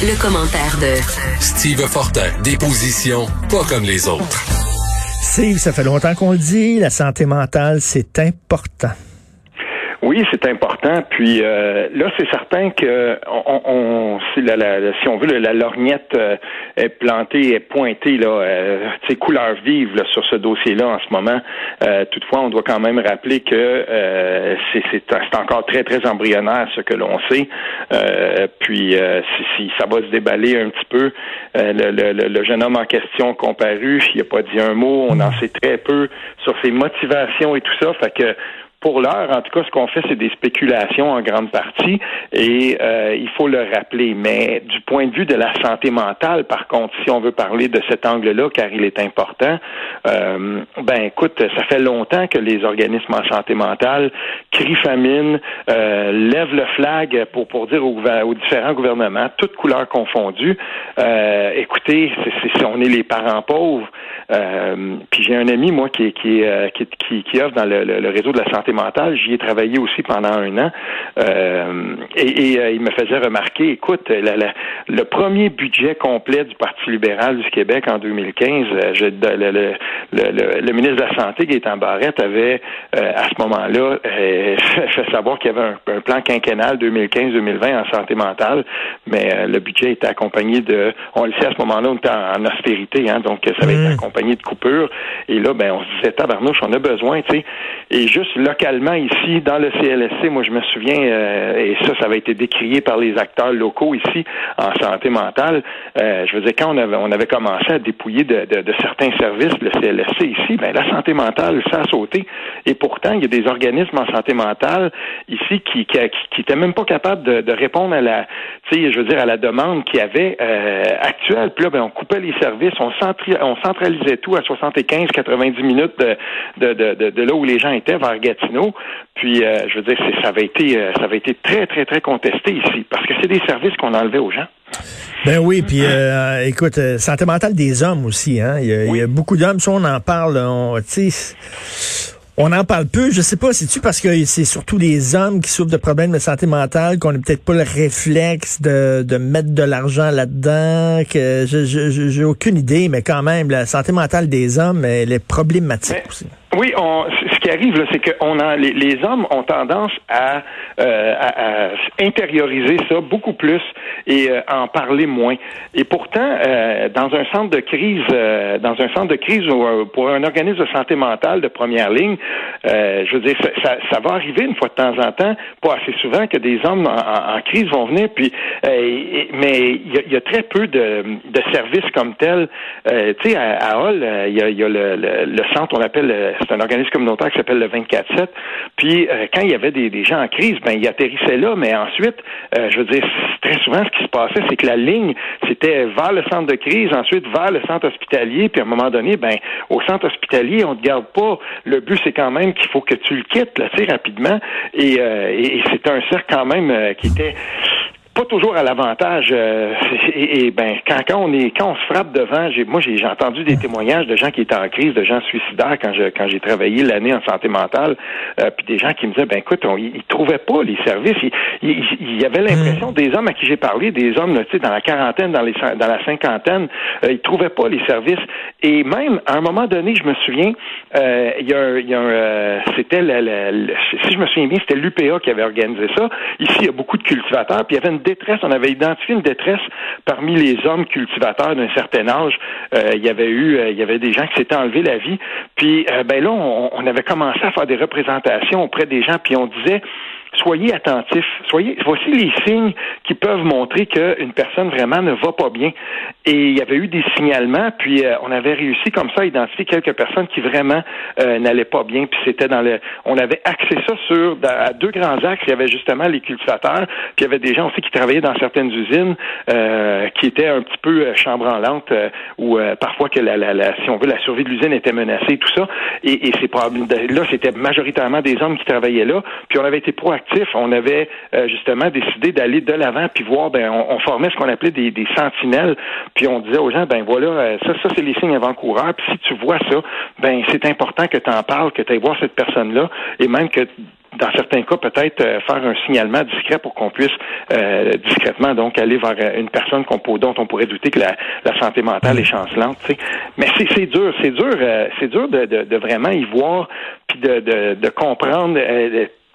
Le commentaire de Steve Fortin, des positions pas comme les autres. Steve, ça fait longtemps qu'on le dit, la santé mentale, c'est important. Oui, c'est important. Puis euh, là, c'est certain que on, on si, la, la, si on veut, la lorgnette euh, est plantée, est pointée là, euh, couleur vive là, sur ce dossier-là en ce moment. Euh, toutefois, on doit quand même rappeler que euh, c'est encore très très embryonnaire ce que l'on sait. puis si, si, ça va se déballer un petit peu, le, le, le, jeune homme en question comparu, il n'a pas dit un mot. On en sait très peu sur ses motivations et tout ça. Fait que pour l'heure, en tout cas, ce qu'on fait, c'est des spéculations en grande partie, et euh, il faut le rappeler. Mais du point de vue de la santé mentale, par contre, si on veut parler de cet angle-là, car il est important, euh, ben écoute, ça fait longtemps que les organismes en santé mentale crient famine, euh, lèvent le flag pour pour dire aux, aux différents gouvernements, toutes couleurs confondues. Euh, écoutez, c'est, on est les parents pauvres. Euh, puis j'ai un ami moi qui qui, qui, qui, qui œuvre dans le, le réseau de la santé mentale. J'y ai travaillé aussi pendant un an. Euh, et, euh, il me faisait remarquer, écoute, le premier budget complet du Parti libéral du Québec en 2015, euh, je, le, le, ministre de la Santé, Gaétan Barrette, avait à ce moment-là fait savoir qu'il y avait un, plan quinquennal 2015-2020 en santé mentale, mais le budget était accompagné de, on le sait à ce moment-là, on était en, austérité, hein, donc ça avait été mmh. accompagné de coupures. Et là, ben, on se disait, tabarnouche, on a besoin, tu sais. Et juste là, localement ici, dans le CLSC, moi je me souviens, euh, et ça, ça avait été décrié par les acteurs locaux ici en santé mentale. Euh, je veux dire, quand on avait, on avait commencé à dépouiller de, de, certains services, le CLSC ici, ben la santé mentale, ça a sauté. Et pourtant, il y a des organismes en santé mentale ici qui qui, qui, étaient même pas capables de, de répondre à la, je veux dire, à la demande qu'il y avait euh, actuelle. Puis là, ben, on coupait les services, on, on centralisait tout à 75-90 minutes de, de, de, de, là où les gens étaient vers Gatineau puis, euh, je veux dire, ça avait été, euh, ça avait été très, très, très contesté ici, parce que c'est des services qu'on enlevait aux gens. Ben oui, puis euh, écoute, santé mentale des hommes aussi, hein. Il y a, beaucoup d'hommes, si on en parle, on, on en parle peu. Je sais pas, c'est-tu parce que c'est surtout les hommes qui souffrent de problèmes de santé mentale qu'on n'a peut-être pas le réflexe de, de mettre de l'argent là-dedans, que je j'ai aucune idée, mais quand même, la santé mentale des hommes, elle est problématique aussi. Oui, on, ce qui arrive c'est que on a les, hommes ont tendance à, euh, à, intérioriser ça beaucoup plus et euh, en parler moins. Et pourtant, euh, dans un centre de crise, dans un centre de crise pour un organisme de santé mentale de première ligne, je veux dire, ça, ça, va arriver une fois de temps en temps, pas assez souvent que des hommes en, crise vont venir. Puis, mais il y, a, y, a, très peu de, de services comme tel. tu sais, à, à Hall, il y a, y a le, le, le, centre, on appelle c'est un organisme communautaire qui s'appelle le 24-7. Puis euh, quand il y avait des, gens en crise, ben ils atterrissaient là, mais ensuite, euh, je veux dire, très souvent, ce qui se passait, c'est que la ligne, c'était vers le centre de crise, ensuite vers le centre hospitalier, puis à un moment donné, ben au centre hospitalier, on ne te garde pas. Le but, c'est quand même qu'il faut que tu le quittes, là, tu sais, rapidement. Et, euh, et, et c'est un cercle quand même qui était pas toujours à l'avantage. Euh, et, ben quand, quand on est quand on se frappe devant, j'ai, moi j'ai, entendu des témoignages de gens qui étaient en crise, de gens suicidaires quand je quand j'ai travaillé l'année en santé mentale, euh, puis des gens qui me disaient ben écoute, ils, trouvaient pas les services. Il y avait l'impression mm. des hommes à qui j'ai parlé, des hommes tu sais dans la quarantaine, dans les dans la cinquantaine, euh, ils trouvaient pas les services. Et même à un moment donné, je me souviens, euh, il y a un, y a un c'était le, si je me souviens bien, c'était l'UPA qui avait organisé ça. Ici, il y a beaucoup de cultivateurs, puis il y avait une on avait identifié une détresse parmi les hommes cultivateurs d'un certain âge. Euh, il y avait eu, euh, il y avait des gens qui s'étaient enlevés la vie. Puis, euh, ben là, on, on, avait commencé à faire des représentations auprès des gens, puis on disait, soyez attentifs. Soyez, voici les signes qui peuvent montrer qu'une personne vraiment ne va pas bien. Et il y avait eu des signalements, puis euh, on avait réussi comme ça à identifier quelques personnes qui vraiment euh, n'allaient pas bien. Puis c'était dans le, on avait axé ça sur à deux grands axes. Il y avait justement les cultivateurs, puis il y avait des gens aussi qui travaillaient dans certaines usines euh, qui étaient un petit peu chambranlantes, ou parfois que la, la, si on veut, la survie de l'usine était menacée, tout ça. Et, et c'est là, c'était majoritairement des hommes qui travaillaient là. Puis on avait été proactifs on avait euh, justement décidé d'aller de l'avant puis voir, ben, on, formait ce qu'on appelait des, sentinelles, puis on disait aux gens, ben voilà, euh, ça, ça c'est les signes avant-coureurs, puis si tu vois ça, ben c'est important que tu en parles, que tu ailles voir cette personne-là, et même que dans certains cas, peut-être faire un signalement discret pour qu'on puisse discrètement donc aller vers une personne dont on pourrait douter que la, santé mentale est chancelante. Mais c'est dur, c'est dur, c'est dur de, de, vraiment y voir puis de, de, de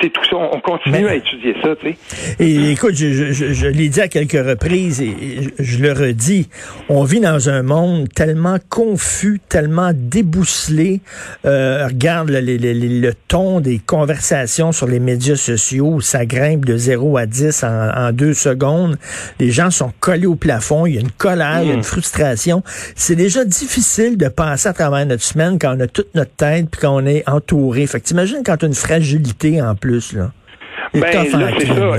comprendre tout ça, on continue à étudier ça, tu sais. Et écoute, je, je, je l'ai dit à quelques reprises et je, le redis, on vit dans un monde tellement confus, tellement débousselé. Euh, regarde le, le, le, ton des conversations sur les médias sociaux, ça grimpe de 0 à 10 en, en deux secondes. Les gens sont collés au plafond, il y a une colère, il y a une mm. frustration. C'est déjà difficile de passer à travers notre semaine quand on a toute notre tête puis quand on est entouré. Fait que t'imagines quand tu as une fragilité en plus ben, là, c'est ça.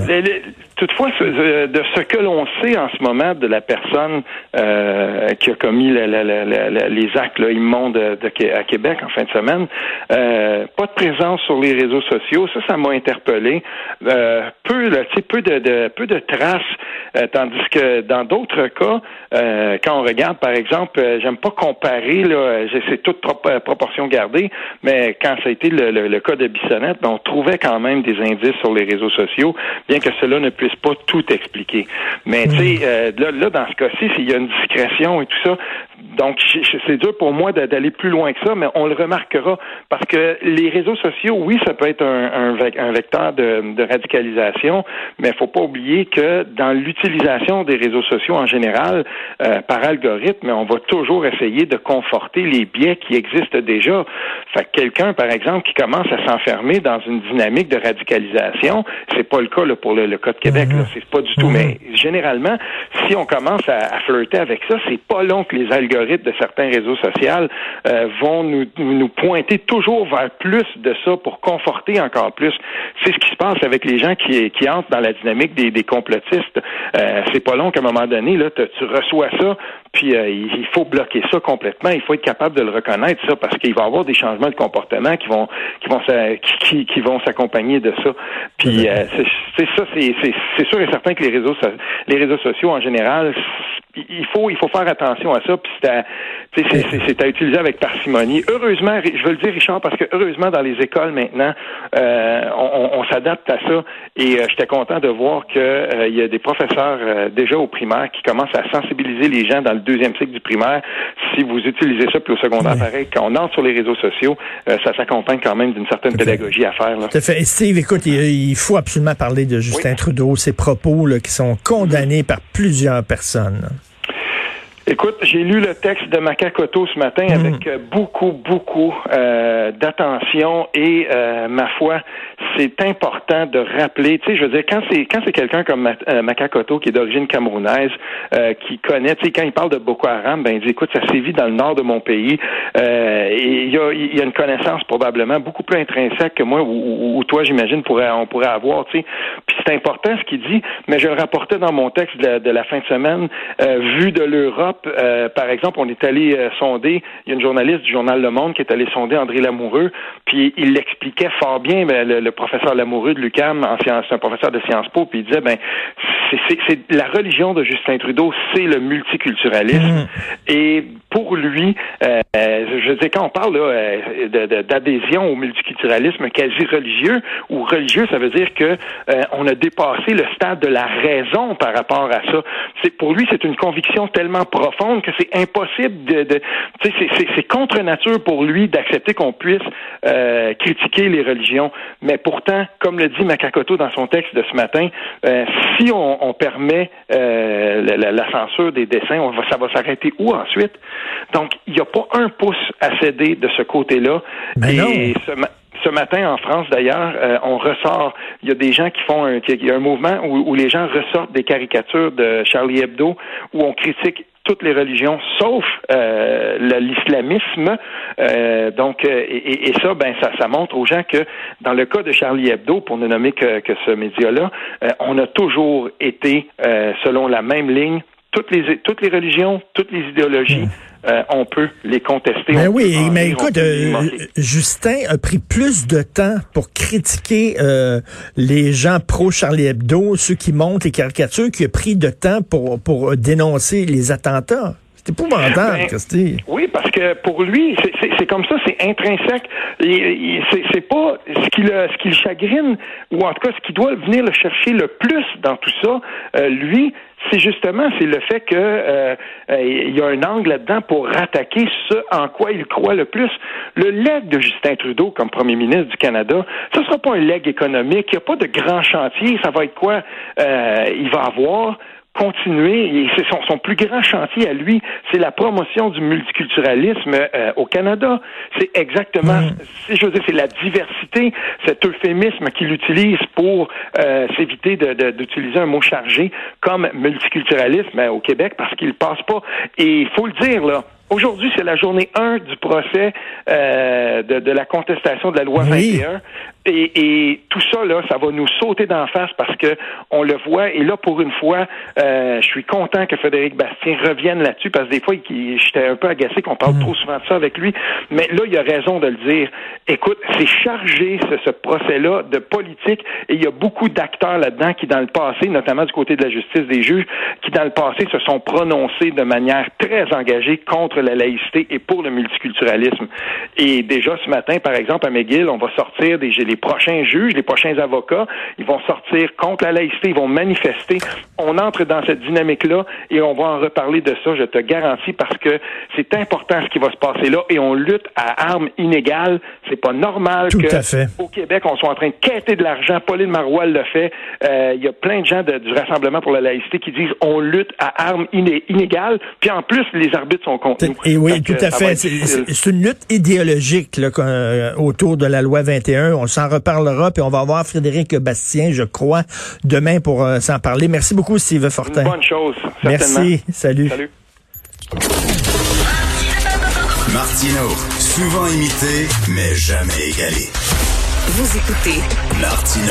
Toutefois, de ce que l'on sait en ce moment de la personne euh, qui a commis les actes immondes à Québec en fin de semaine, euh, pas de présence sur les réseaux sociaux, ça, ça m'a interpellé. Euh, peu, peu de, peu de traces, tandis que dans d'autres cas, quand on regarde, par exemple, j'aime pas comparer, là, c'est toute proportion gardée, mais quand ça a été le, cas de Bissonnette, on trouvait quand même des indices sur les réseaux sociaux, bien que cela ne puisse pas tout expliquer. Mais tu sais, euh, là, là, dans ce cas-ci, s'il y a une discrétion et tout ça, donc c'est dur pour moi d'aller plus loin que ça, mais on le remarquera parce que les réseaux sociaux, oui, ça peut être un, un, vecteur de, de, radicalisation, mais il faut pas oublier que dans l'utilisation des réseaux sociaux en général, euh, par algorithme, on va toujours essayer de conforter les biais qui existent déjà. Fait que quelqu'un, par exemple, qui commence à s'enfermer dans une dynamique de radicalisation, c'est pas le cas là, pour le, le Code Québec. Mm-hmm. C'est pas du tout. Mm-hmm. Mais généralement, si on commence à, à flirter avec ça, c'est pas long que les algorithmes de certains réseaux sociaux euh, vont nous, nous pointer toujours vers plus de ça pour conforter encore plus. C'est ce qui se passe avec les gens qui, entrent dans la dynamique des, des complotistes. Euh, c'est pas long qu'à un moment donné, là, tu reçois ça, puis euh, il faut bloquer ça complètement. Il faut être capable de le reconnaître, ça, parce qu'il va y avoir des changements de comportement qui vont qui vont qui, qui vont s'accompagner de ça. Puis c'est ça, c'est sûr et certain que les réseaux les réseaux sociaux en général il faut il faut faire attention à ça puis c'est à, c'est à utiliser avec parcimonie. Heureusement, je veux le dire Richard parce que heureusement dans les écoles maintenant euh, on, on s'adapte à ça et euh, j'étais content de voir que euh, il y a des professeurs euh, déjà au primaire qui commencent à sensibiliser les gens dans le deuxième cycle du primaire. Si vous utilisez ça puis au secondaire pareil, quand on entre sur les réseaux sociaux, ça s'accompagne quand même d'une certaine pédagogie à faire. Là. Tout fait. Steve, écoute, il, faut absolument parler de Justin Trudeau, ses propos là, qui sont condamnés par plusieurs personnes. Écoute, j'ai lu le texte de Macacoto ce matin hmm. avec euh, beaucoup, beaucoup euh, d'attention et euh, ma foi, c'est important de rappeler. Tu sais, je veux dire, quand c'est quand c'est quelqu'un comme Macacoto qui est d'origine camerounaise, qui connaît, tu sais, quand il parle de Boko Haram, ben il dit, écoute, ça sévit dans le nord de mon pays. et il y a, il y a une connaissance probablement beaucoup plus intrinsèque que moi ou, toi, j'imagine, pourrait on pourrait avoir. Tu sais, puis c'est important ce qu'il dit, mais je le rapportais dans mon texte de, de la fin de semaine, vu de l'Europe euh, par exemple, on est allé euh, sonder, il y a une journaliste du journal Le Monde qui est allée sonder André Lamoureux, puis il l'expliquait fort bien, ben, le, professeur Lamoureux de l'UCAM, c'est un professeur de Sciences Po, puis il disait, ben, c'est la religion de Justin Trudeau, c'est le multiculturalisme. Mmh. Et pour lui, euh, je dire, quand on parle d'adhésion au multiculturalisme quasi religieux ou religieux, ça veut dire que on a dépassé le stade de la raison par rapport à ça. C'est pour lui, c'est une conviction tellement profonde que c'est impossible de, de c'est contre nature pour lui d'accepter qu'on puisse euh, critiquer les religions. Mais pourtant, comme le dit Makakoto dans son texte de ce matin, euh, si on, on permet euh, la, la, censure des dessins, on va, ça va s'arrêter où ensuite? Donc, il n'y a pas un pouce à céder de ce côté-là. Ben Et ce, ce matin en France d'ailleurs, euh, on ressort. Il y a des gens qui font un, il y a un mouvement où, où, les gens ressortent des caricatures de Charlie Hebdo où on critique toutes les religions, sauf euh, l'islamisme. Euh, donc, euh, et, et, ça, ben, ça, ça montre aux gens que dans le cas de Charlie Hebdo, pour ne nommer que, que ce média-là, on a toujours été selon la même ligne toutes les toutes les religions, toutes les idéologies. Euh, on peut les contester. Mais ben oui, mais écoute, euh, Justin a pris plus de temps pour critiquer euh, les gens pro Charlie Hebdo, ceux qui montent les caricatures, qu'il a pris de temps pour pour dénoncer les attentats. C'est épouvantable, Ben, Christy. Oui, parce que pour lui, c'est- comme ça, c'est intrinsèque. C'est pas ce qui, le, ce qui le chagrine, ou en tout cas ce qui doit venir le chercher le plus dans tout ça, euh, lui, c'est justement c'est le fait que euh, euh, il y a un angle là-dedans pour rattaquer ce en quoi il croit le plus. Le leg de Justin Trudeau comme premier ministre du Canada, ce sera pas un leg économique. Il n'y a pas de grand chantier. Ça va être quoi Euh, Il va avoir? Continuer. Et c'est son, son plus grand chantier à lui, c'est la promotion du multiculturalisme euh, au Canada. C'est exactement, c'est, je veux dire, c'est la diversité, cet euphémisme qu'il utilise pour euh, s'éviter de, de- d'utiliser un mot chargé comme multiculturalisme euh, au Québec parce qu'il passe pas. Et il faut le dire là. Aujourd'hui, c'est la journée 1 du procès euh, de, de la contestation de la loi Oui. 21. Et, et tout ça, là, ça va nous sauter d'en face parce que on le voit. Et là, pour une fois, euh, je suis content que Frédéric Bastien revienne là-dessus parce que des fois, j'étais un peu agacé qu'on parle trop souvent de ça avec lui. Mais là, il a raison de le dire. Écoute, c'est chargé ce, ce procès-là de politique et il y a beaucoup d'acteurs là-dedans qui, dans le passé, notamment du côté de la justice des juges, qui, dans le passé, se sont prononcés de manière très engagée contre la laïcité et pour le multiculturalisme. Et déjà ce matin, par exemple, à McGill, on va sortir des les prochains juges, les prochains avocats, ils vont sortir contre la laïcité, ils vont manifester. On entre dans cette dynamique-là et on va en reparler de ça, je te garantis, parce que c'est important ce qui va se passer là et on lutte à armes inégales. C'est pas normal Tout que fait. au Québec, on soit en train de quêter de l'argent. Pauline Marois le fait. Euh, Il y a plein de gens de- du Rassemblement pour la laïcité qui disent on lutte à armes iné- inégales. Puis en plus, les arbitres sont contre nous. Et oui, tout à va fait. C'est- une lutte idéologique là, euh, autour de la loi 21. On s'en reparlera, puis on va voir Frédéric Bastien, je crois, demain pour euh, s'en parler. Merci beaucoup, Steve Fortin. Une bonne chose, certainement. Merci. Salut. Salut. Martino, souvent imité, mais jamais égalé. Vous écoutez Martino.